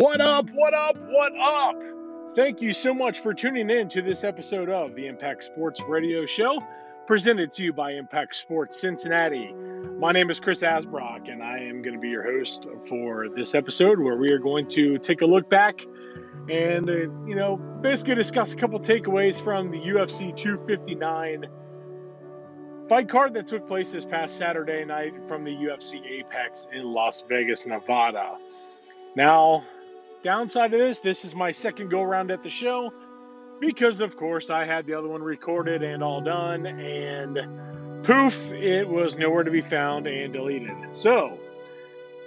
What up? What up? What up? Thank you so much for tuning in to this episode of the Impact Sports Radio Show, presented to you by Impact Sports Cincinnati. My name is Chris Asbrock, and I am going to be your host for this episode where we are going to take a look back and, uh, you know, basically discuss a couple takeaways from the UFC 259 fight card that took place this past Saturday night from the UFC Apex in Las Vegas, Nevada. Now, downside of this, this is my second go around at the show because, of course, I had the other one recorded and all done, and poof, it was nowhere to be found and deleted. So,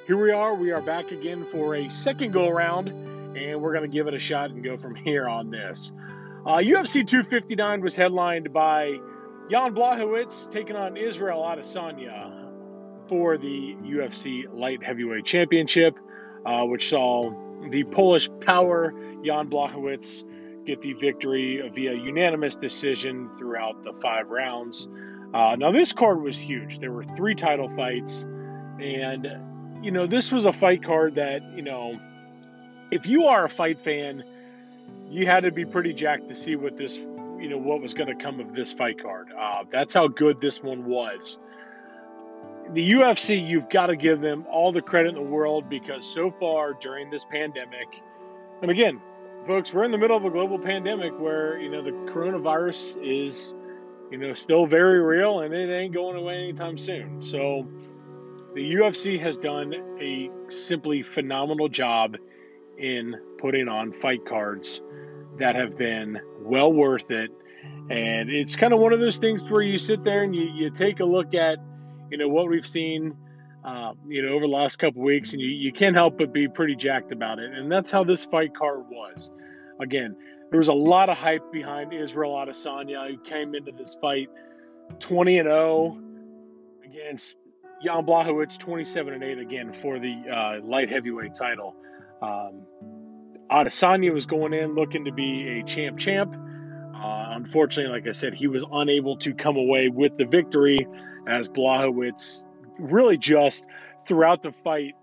here we are. We are back again for a second go around, and we're going to give it a shot and go from here on this. Uh, UFC 259 was headlined by Jan Blachowicz taking on Israel Adesanya for the UFC Light Heavyweight Championship, uh, which saw the Polish power Jan Blachowicz get the victory via unanimous decision throughout the five rounds. Uh, now, this card was huge. There were three title fights, and you know, this was a fight card that, you know, if you are a fight fan, you had to be pretty jacked to see what this you know what was going to come of this fight card. Uh, that's how good this one was. The UFC, you've got to give them all the credit in the world because so far during this pandemic, and again, folks, we're in the middle of a global pandemic where you know the coronavirus is, you know, still very real and it ain't going away anytime soon. So the UFC has done a simply phenomenal job in putting on fight cards that have been well worth it. And it's kind of one of those things where you sit there and you, you take a look at, you know, what we've seen, uh, you know, over the last couple weeks, and you, you can't help but be pretty jacked about it. And that's how this fight card was. Again, there was a lot of hype behind Israel Adesanya, who came into this fight 20 and 0 against Jan Blachowicz, 27 and 8 again for the uh, light heavyweight title. Um, Adesanya was going in looking to be a champ champ. Uh, unfortunately, like I said, he was unable to come away with the victory as Blachowicz really just throughout the fight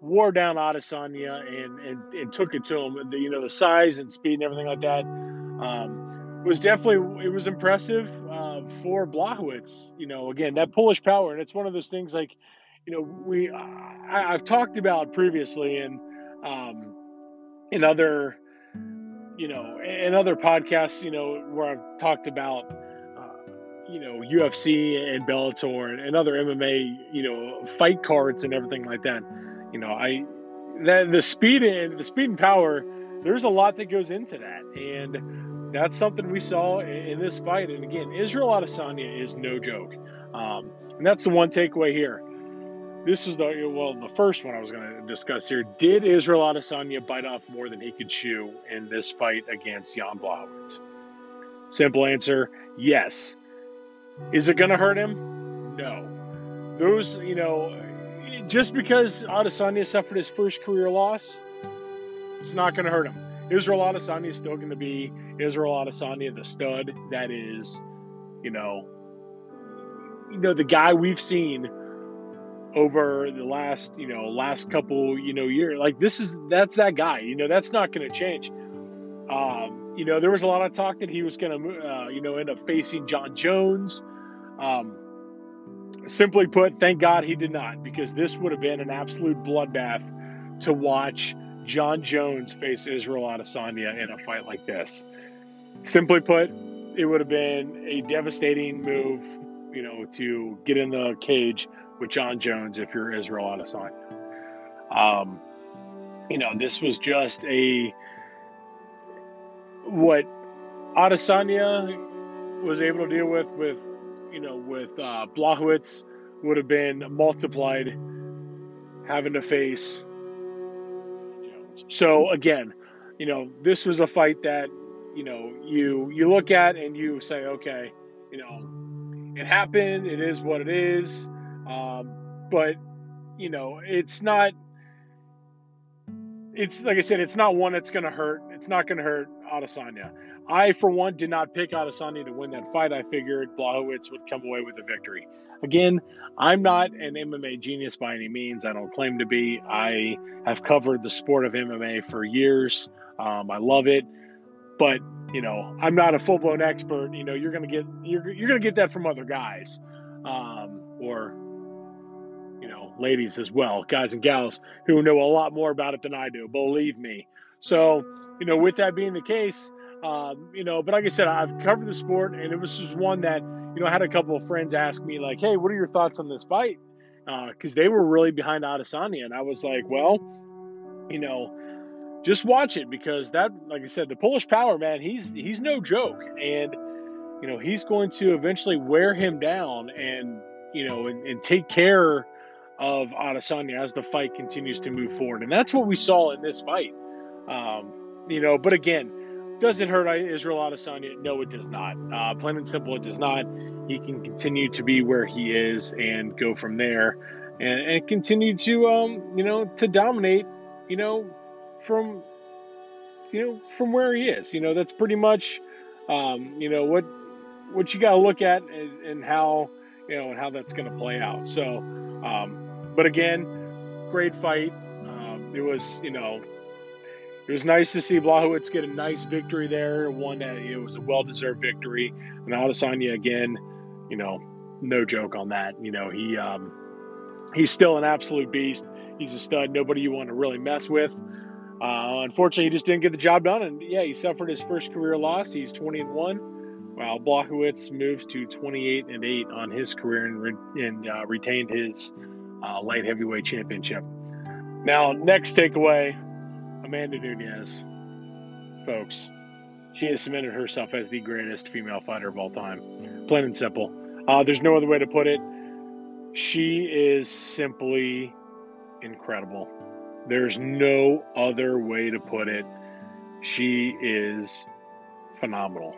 wore down Adesanya and, and, and took it to him. The, you know, the size and speed and everything like that um, was definitely, it was impressive uh, for Blachowicz. You know, again, that Polish power. And it's one of those things like, you know, we, I, have talked about previously and, um, in other you know in other podcasts you know where I've talked about you know UFC and Bellator and, other MMA you know fight cards and everything like that you know I that the speed and the speed and power there's a lot that goes into that and that's something we saw in, in this fight and again Israel Adesanya is no joke um, and that's the one takeaway here this is the well the first one I was going to discuss here. Did Israel Adesanya bite off more than he could chew in this fight against Jan Blachowicz? Simple answer: yes. Is it going to hurt him? No. Those, you know, just because Adesanya suffered his first career loss, it's not going to hurt him. Israel Adesanya is still going to be Israel Adesanya, the stud that is, you know, you know the guy we've seen over the last you know last couple you know years like this is that's that guy you know that's not going to change um, you know there was a lot of talk that he was going to uh, you know end up facing John jones um, simply put thank god he did not because this would have been an absolute bloodbath to watch John jones face israel adesanya in a fight like this simply put it would have been a devastating move you know to get in the cage with John Jones if you're Israel Adesanya. Um, you know, this was just a what Adesanya was able to deal with with you know with uh, would have been multiplied having to face. So again, you know, this was a fight that you know you you look at and you say, okay, you know, it happened. It is what it is. Um, but you know, it's not. It's like I said, it's not one that's going to hurt. It's not going to hurt Adesanya. I, for one, did not pick Adesanya to win that fight. I figured Blachowicz would come away with a victory. Again, I'm not an MMA genius by any means. I don't claim to be. I have covered the sport of MMA for years. Um, I love it, but you know, I'm not a full blown expert. You know, you're gonna get you're you're gonna get that from other guys, um, or ladies as well, guys and gals who know a lot more about it than I do. Believe me. So, you know, with that being the case, um, you know, but like I said, I've covered the sport, and it was just one that you know I had a couple of friends ask me like, "Hey, what are your thoughts on this fight?" Because uh, they were really behind Adesanya, and I was like, "Well, you know." Just watch it because that, like I said, the Polish power man, he's he's no joke, and you know he's going to eventually wear him down, and you know, and, and take care of Adesanya as the fight continues to move forward, and that's what we saw in this fight. Um, you know, but again, does it hurt Israel Adesanya? No, it does not. Uh, plain and simple, it does not. He can continue to be where he is and go from there, and, and continue to, um, you know, to dominate, you know, from, you know, from where he is. You know, that's pretty much, um, you know, what what you got to look at and, and, how, you know, and how that's going to play out. So, um, but again, great fight. Um, it was, you know, it was nice to see Blachowicz get a nice victory there, one that it was a well-deserved victory. And Adesanya again, you know, no joke on that. You know, he um, he's still an absolute beast. He's a stud. Nobody you want to really mess with. Uh, unfortunately, he just didn't get the job done, and yeah, he suffered his first career loss. He's 20 and one, while Blachowicz moves to 28 and eight on his career and, re- and uh, retained his uh, light heavyweight championship. Now, next takeaway Amanda Nunes, folks, she has cemented herself as the greatest female fighter of all time. Plain and simple. Uh, there's no other way to put it. She is simply incredible. There's no other way to put it. She is phenomenal.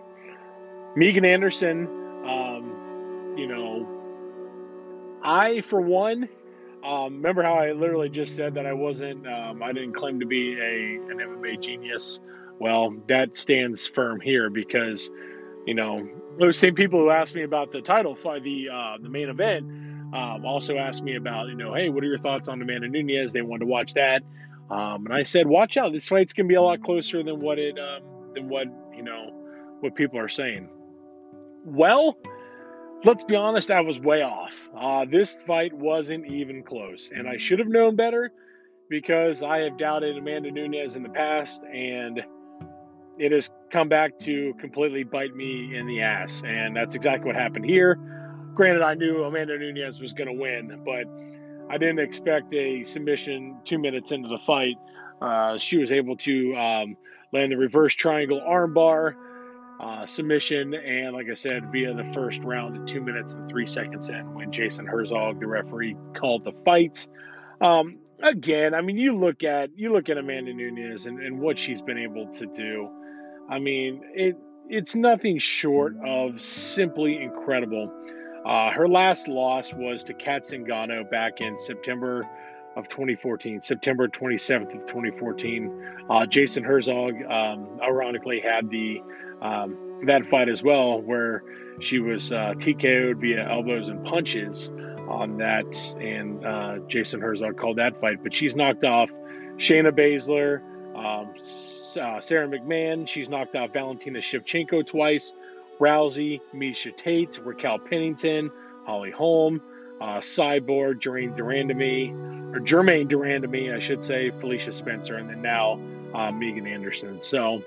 Megan Anderson, um, you know, I, for one, um, remember how I literally just said that I wasn't, um, I didn't claim to be a an MMA genius. Well, that stands firm here because, you know, those same people who asked me about the title fight, the uh, the main event, um, also asked me about, you know, hey, what are your thoughts on Amanda Nunes? They wanted to watch that, um, and I said, watch out, this fight's gonna be a lot closer than what it um, than what you know what people are saying. Well, let's be honest, I was way off. Uh, this fight wasn't even close, and I should have known better because I have doubted Amanda Nunes in the past, and it has come back to completely bite me in the ass. And that's exactly what happened here. Granted, I knew Amanda Nunes was going to win, but I didn't expect a submission two minutes into the fight. Uh, she was able to um, land the reverse triangle armbar uh, submission, and like I said, via the first round at two minutes and three seconds in, when Jason Herzog, the referee, called the fights. Um, again, I mean, you look at you look at Amanda Nunes and, and what she's been able to do. I mean, it it's nothing short of simply incredible. Uh, her last loss was to Cat Zingano back in September of 2014, September 27th of 2014. Uh, Jason Herzog, um, ironically, had the um, that fight as well, where she was uh, TKO'd via elbows and punches on that, and uh, Jason Herzog called that fight. But she's knocked off Shayna Baszler, um, uh, Sara McMann. She's knocked off Valentina Shevchenko twice, Rousey, Miesha Tate, Raquel Pennington, Holly Holm, uh, Cyborg, Jermaine Durandamy, or Germaine de Randamie, I should say, Felicia Spencer, and then now uh, Megan Anderson. So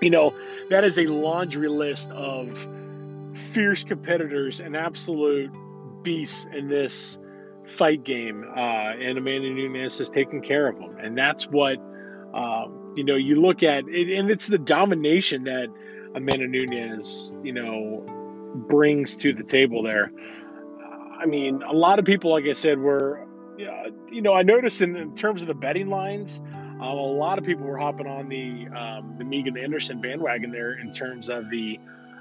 you know, that is a laundry list of fierce competitors and absolute beasts in this fight game. Uh, and Amanda Nunes has taken care of them. And that's what, uh, you know, you look at it, and it's the domination that Amanda Nunes, you know, brings to the table there. I mean, a lot of people, like I said, were, you know, I noticed in, in terms of the betting lines, um, a lot of people were hopping on the um, the Megan Anderson bandwagon there in terms of the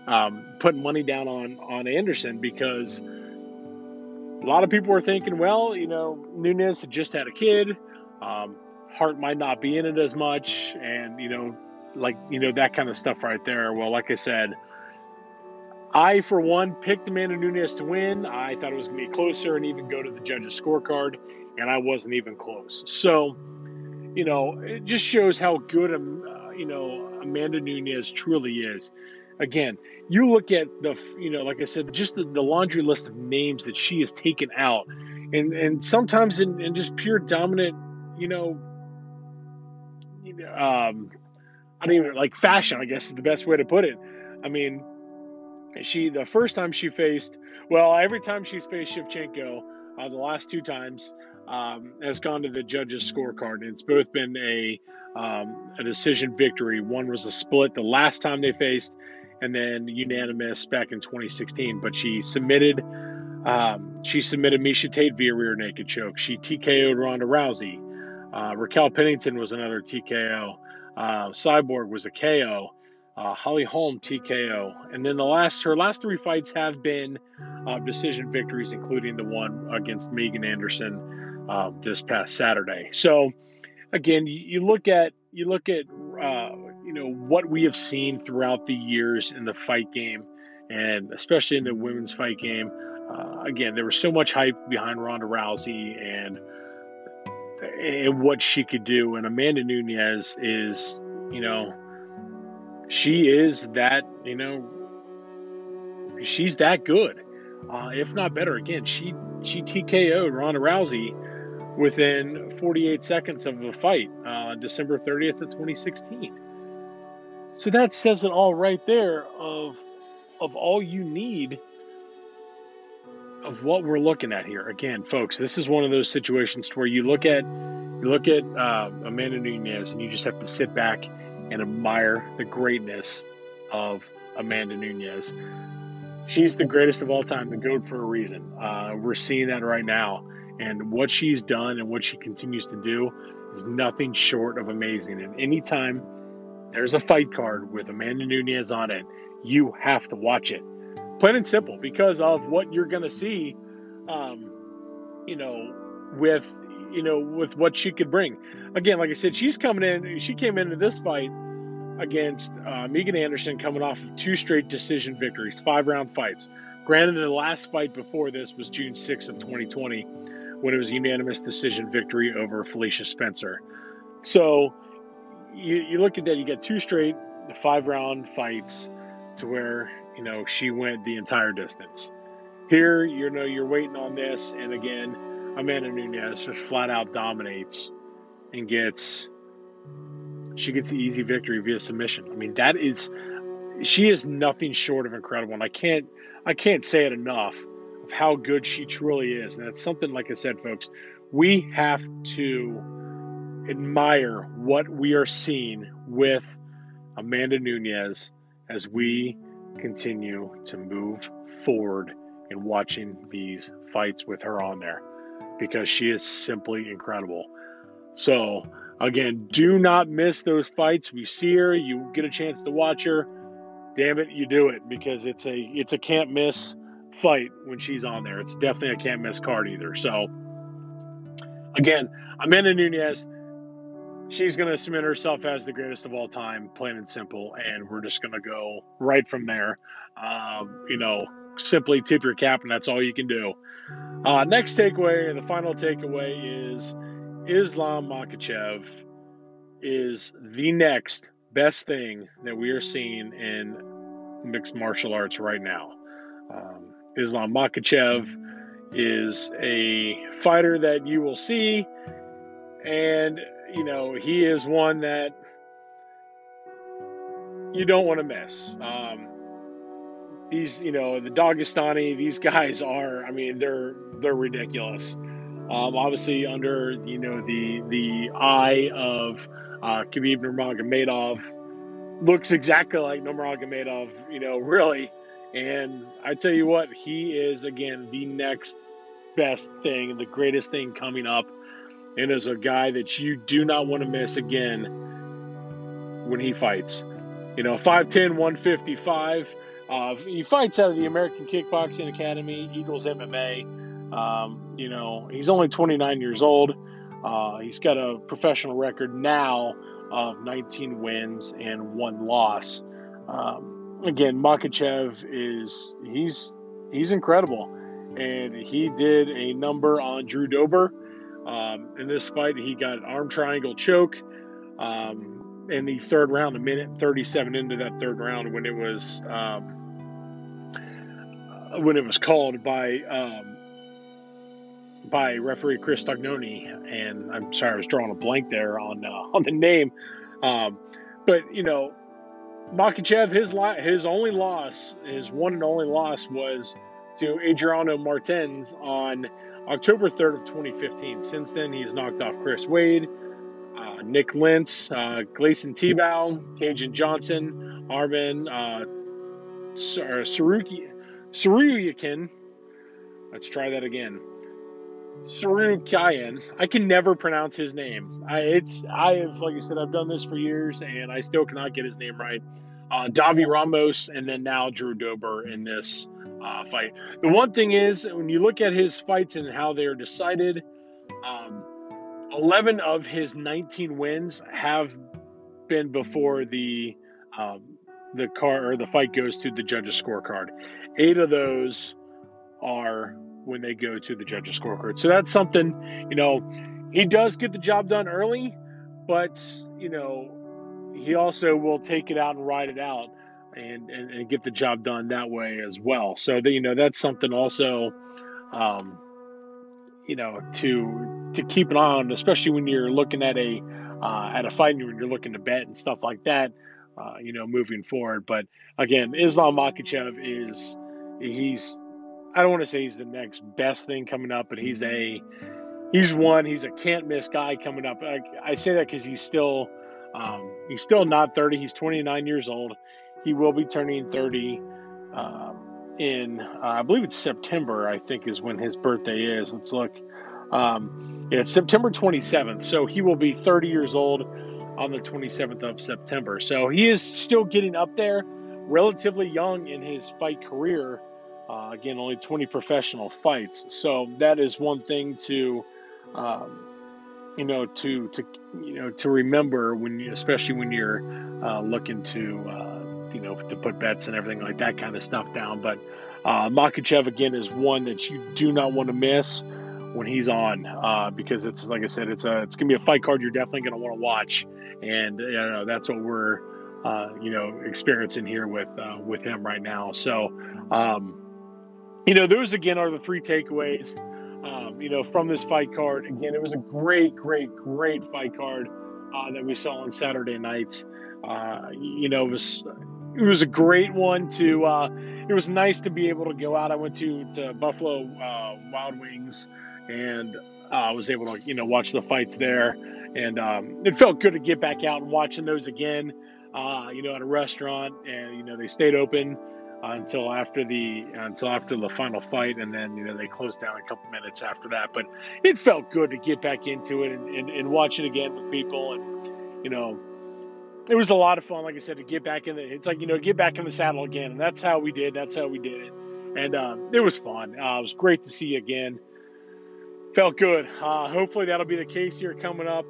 um, putting money down on on Anderson because a lot of people were thinking, well, you know, Nunes had just had a kid. Um, heart might not be in it as much, and you know, like you know that kind of stuff right there. Well, like I said, I for one picked Amanda Nunes to win. I thought it was gonna be closer and even go to the judges' scorecard, and I wasn't even close. So, you know, it just shows how good, um, uh, you know, Amanda Nunes truly is. Again, you look at the, you know, like I said, just the, the laundry list of names that she has taken out, and and sometimes in, in just pure dominant, you know, um, I don't even like fashion. I guess is the best way to put it. I mean, she the first time she faced, well, every time she's faced Shevchenko, uh, the last two times um, has gone to the judges' scorecard. And it's both been a um, a decision victory. One was a split the last time they faced, and then unanimous back in 2016. But she submitted um, she submitted Miesha Tate via rear naked choke. She TKO'd Ronda Rousey. Uh, Raquel Pennington was another TKO. Uh, Cyborg was a KO. Uh, Holly Holm TKO, and then the last her last three fights have been uh, decision victories, including the one against Megan Anderson uh, this past Saturday. So, again, you, look at you look at uh, you know what we have seen throughout the years in the fight game, and especially in the women's fight game. Uh, again, there was so much hype behind Ronda Rousey and and what she could do, and Amanda Nunes is you know she is that, you know, she's that good, uh, if not better. Again, she she TKO'd Ronda Rousey within 48 seconds of a fight, uh, December 30th of 2016. So that says it all right there of of all you need of what we're looking at here. Again, folks, this is one of those situations to where you look at you look at uh, Amanda Nunes and you just have to sit back and admire the greatness of Amanda Nunes. She's the greatest of all time, the GOAT for a reason. Uh, we're seeing that right now. And what she's done and what she continues to do is nothing short of amazing. And anytime there's a fight card with Amanda Nunes on it, you have to watch it. Plain and simple, because of what you're going to see, um, you know, with you know, with what she could bring. Again, like I said, she's coming in. She came into this fight against uh, Megan Anderson, coming off of two straight decision victories, five round fights. Granted, the last fight before this was June 6th of 2020, when it was unanimous decision victory over Felicia Spencer. So you, you look at that, you get two straight five round fights to where you know she went the entire distance. Here, you know, you're waiting on this, and again, Amanda Nunes just flat out dominates and gets she gets the easy victory via submission. I mean, that is she is nothing short of incredible, and I can't I can't say it enough of how good she truly is. And that's something like I said, folks, we have to admire what we are seeing with Amanda Nunes as we continue to move forward in watching these fights with her on there because she is simply incredible. So, again, do not miss those fights. We see her, you get a chance to watch her. Damn it, you do it because it's a it's a can't miss fight when she's on there. It's definitely a can't miss card either. So, again, Amanda Nunes, she's going to submit herself as the greatest of all time, plain and simple, and we're just going to go right from there. Uh, you know, simply tip your cap, and that's all you can do. Uh, next takeaway, the final takeaway is Islam Makhachev is the next best thing that we are seeing in mixed martial arts right now. Um, Islam Makhachev is a fighter that you will see, and you know he is one that you don't want to miss. Um, these, you know, the Dagestani, these guys are, I mean, they're they're ridiculous. Um, obviously, under you know the the eye of uh, Khabib Nurmagomedov, looks exactly like Nurmagomedov, you know, really. And I tell you what, he is again the next best thing, the greatest thing coming up, and is a guy that you do not want to miss again when he fights. You know, 5'10, 155. Uh, he fights out of the American Kickboxing Academy, Eagles MMA. Um, you know, he's only 29 years old. Uh, he's got a professional record now of 19 wins and one loss. Um, again, Makhachev is he's he's incredible, and he did a number on Drew Dober. Um, in this fight. He got an arm triangle choke um, in the third round, a minute 37 into that third round when it was um, when it was called by um, by referee Chris Tognoni, and I'm sorry I was drawing a blank there on uh, on the name, um, but you know, Makhachev his his only loss, his one and only loss was to Adriano Martins on October 3rd of 2015. Since then, he's knocked off Chris Wade, uh, Nik Lentz, uh, Gleison Tibau, Kajan Johnson, Arvin uh, Saruki, Saruyakin. Let's try that again. Sarukayan. I can never pronounce his name. I, it's I have, like I said, I've done this for years, and I still cannot get his name right. Uh, Davi Ramos, and then now Drew Dober in this uh, fight. The one thing is, when you look at his fights and how they are decided, um, 11 of his 19 wins have been before the um, the car or the fight goes to the judges' scorecard. Eight of those are when they go to the judges' scorecard. So that's something, you know, he does get the job done early, but you know, he also will take it out and ride it out and, and, and get the job done that way as well. So that you know that's something also, um, you know, to to keep an eye on, especially when you're looking at a uh, at a fight and you're looking to bet and stuff like that. Uh, you know, moving forward. But again, Islam Makhachev is he's I don't want to say he's the next best thing coming up, but he's a he's one. He's a can't miss guy coming up. I, I say that because he's still um, he's still not 30. He's 29 years old. He will be turning 30 uh, in, uh, I believe it's September, I think is when his birthday is. Let's look. Um, yeah, it's September 27th. So he will be 30 years old on the 27th of September. So he is still getting up there, relatively young in his fight career. Uh, again, only 20 professional fights. So that is one thing to. Um, you know to to you know to remember when you especially when you're uh, looking to uh, you know to put bets and everything like that kind of stuff down but uh, Makhachev again is one that you do not want to miss when he's on uh, because it's like I said it's a it's gonna be a fight card you're definitely gonna want to watch and you know that's what we're uh, you know experiencing here with uh, with him right now so um, you know those again are the three takeaways um, you know, from this fight card. Again, it was a great, great, great fight card uh, that we saw on Saturday nights. Uh, you know, it was it was a great one to. Uh, it was nice to be able to go out. I went to to Buffalo uh, Wild Wings and I uh, was able to you know watch the fights there, and um, it felt good to get back out and watching those again. Uh, you know, at a restaurant, and you know they stayed open until after the until after the final fight, and then you know they closed down a couple minutes after that. But it felt good to get back into it and, and, and watch it again with people, and you know it was a lot of fun. Like I said, to get back in the it's like you know get back in the saddle again, and that's how we did. That's how we did it, and um, it was fun. Uh, it was great to see you again. Felt good. Uh, hopefully that'll be the case here coming up.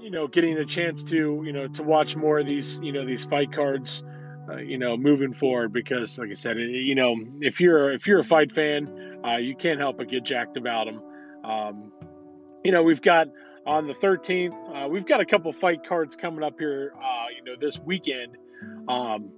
You know, getting a chance to you know to watch more of these you know these fight cards uh, you know, moving forward because, like I said, you know, if you're if you're a fight fan, uh, you can't help but get jacked about them. Um, you know, we've got on the 13th, uh, we've got a couple fight cards coming up here, uh, you know, this weekend. Um,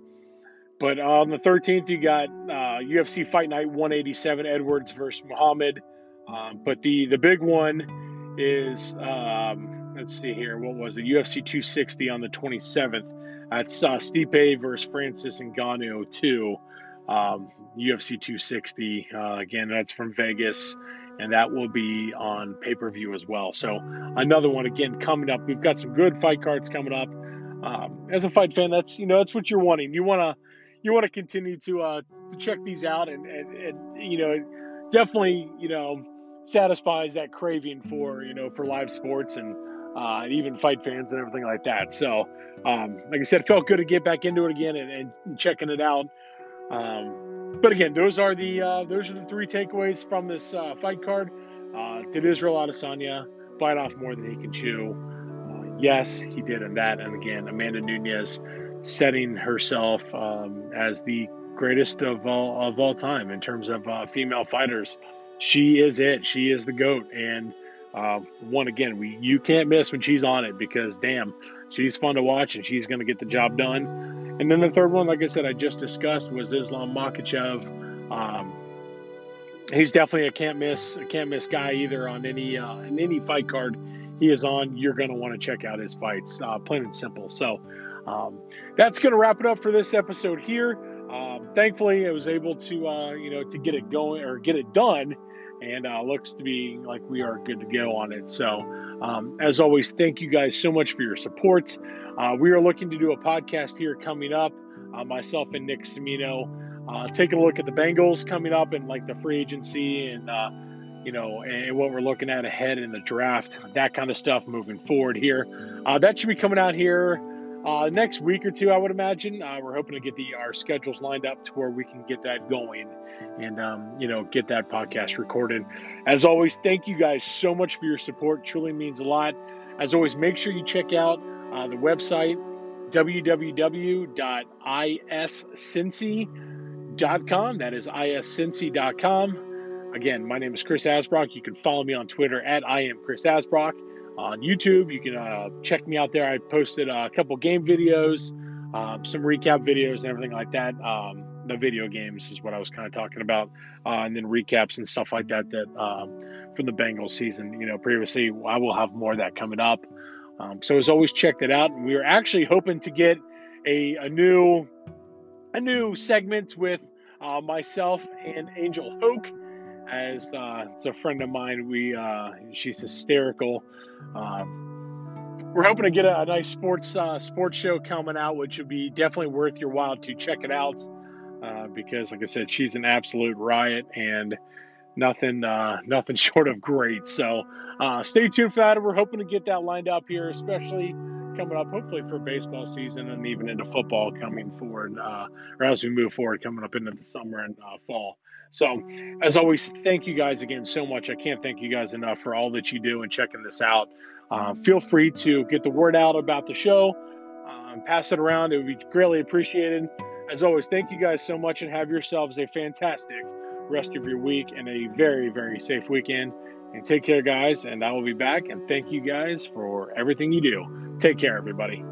but on the 13th, you got UFC uh, Fight Night 187, Edwards versus Muhammad. Um, but the the big one is. Um, let's see here. What was it? UFC 260 on the 27th. That's uh, Stipe versus Francis Ngannou 2. Um, UFC 260. Uh, again, that's from Vegas, and that will be on pay per view as well. So another one again coming up. We've got some good fight cards coming up. Um, as a fight fan, that's you know that's what you're wanting. You want to you want to continue to uh, to check these out, and, and and you know definitely you know satisfies that craving for you know for live sports and uh, and even fight fans and everything like that. So, um, like I said, felt good to get back into it again and, and checking it out. Um, but again, those are the uh, those are the three takeaways from this uh, fight card. Uh, did Israel Adesanya bite off more than he can chew. Uh, yes, he did in that. And again, Amanda Nunes setting herself um, as the greatest of all of all time in terms of uh, female fighters. She is it. She is the goat. And uh, one again, we you can't miss when she's on it because damn, she's fun to watch and she's going to get the job done. And then the third one, like I said, I just discussed was Islam Makhachev. Um, he's definitely a can't miss, a can't miss guy either on any uh, in any fight card he is on. You're going to want to check out his fights, uh, plain and simple. So um, that's going to wrap it up for this episode here. Um, thankfully, I was able to uh, you know to get it going or get it done, and uh, looks to be like we are good to go on it. So, um, as always, thank you guys so much for your support. Uh, we are looking to do a podcast here coming up. Uh, myself and Nick Semino uh, taking a look at the Bengals coming up and like the free agency and uh, you know and what we're looking at ahead in the draft, that kind of stuff moving forward here. that should be coming out here uh, next week or two, I would imagine. Uh, we're hoping to get the our schedules lined up to where we can get that going and um, you know get that podcast recorded. As always, thank you guys so much for your support. truly means a lot. As always, make sure you check out uh, the website www.iscincy.com. That is iscincy.com. Again, my name is Chris Asbrock. You can follow me on Twitter at I am Chris Asbrock on YouTube. You can uh, check me out there. I posted a couple game videos, um, some recap videos, and everything like that. Um, the video games is what I was kind of talking about, uh, and then recaps and stuff like that that um, from the Bengals season. You know, previously I will have more of that coming up. Um, so as always, check that out. we are actually hoping to get a, a new a new segment with uh, myself and Angel Hoke as uh, it's a friend of mine. We uh, she's hysterical. Um, we're hoping to get a, a nice sports uh, sports show coming out, which would be definitely worth your while to check it out. Uh, because, like I said, she's an absolute riot and nothing uh, nothing short of great. So uh, stay tuned for that. We're hoping to get that lined up here, especially coming up, hopefully for baseball season and even into football coming forward, or as we move forward, coming up into the summer and fall. So, as always, thank you guys again so much. I can't thank you guys enough for all that you do and checking this out. Uh, feel free to get the word out about the show, um, pass it around. It would be greatly appreciated. As always, thank you guys so much and have yourselves a fantastic rest of your week and a very, very safe weekend. And take care, guys. And I will be back. And thank you guys for everything you do. Take care, everybody.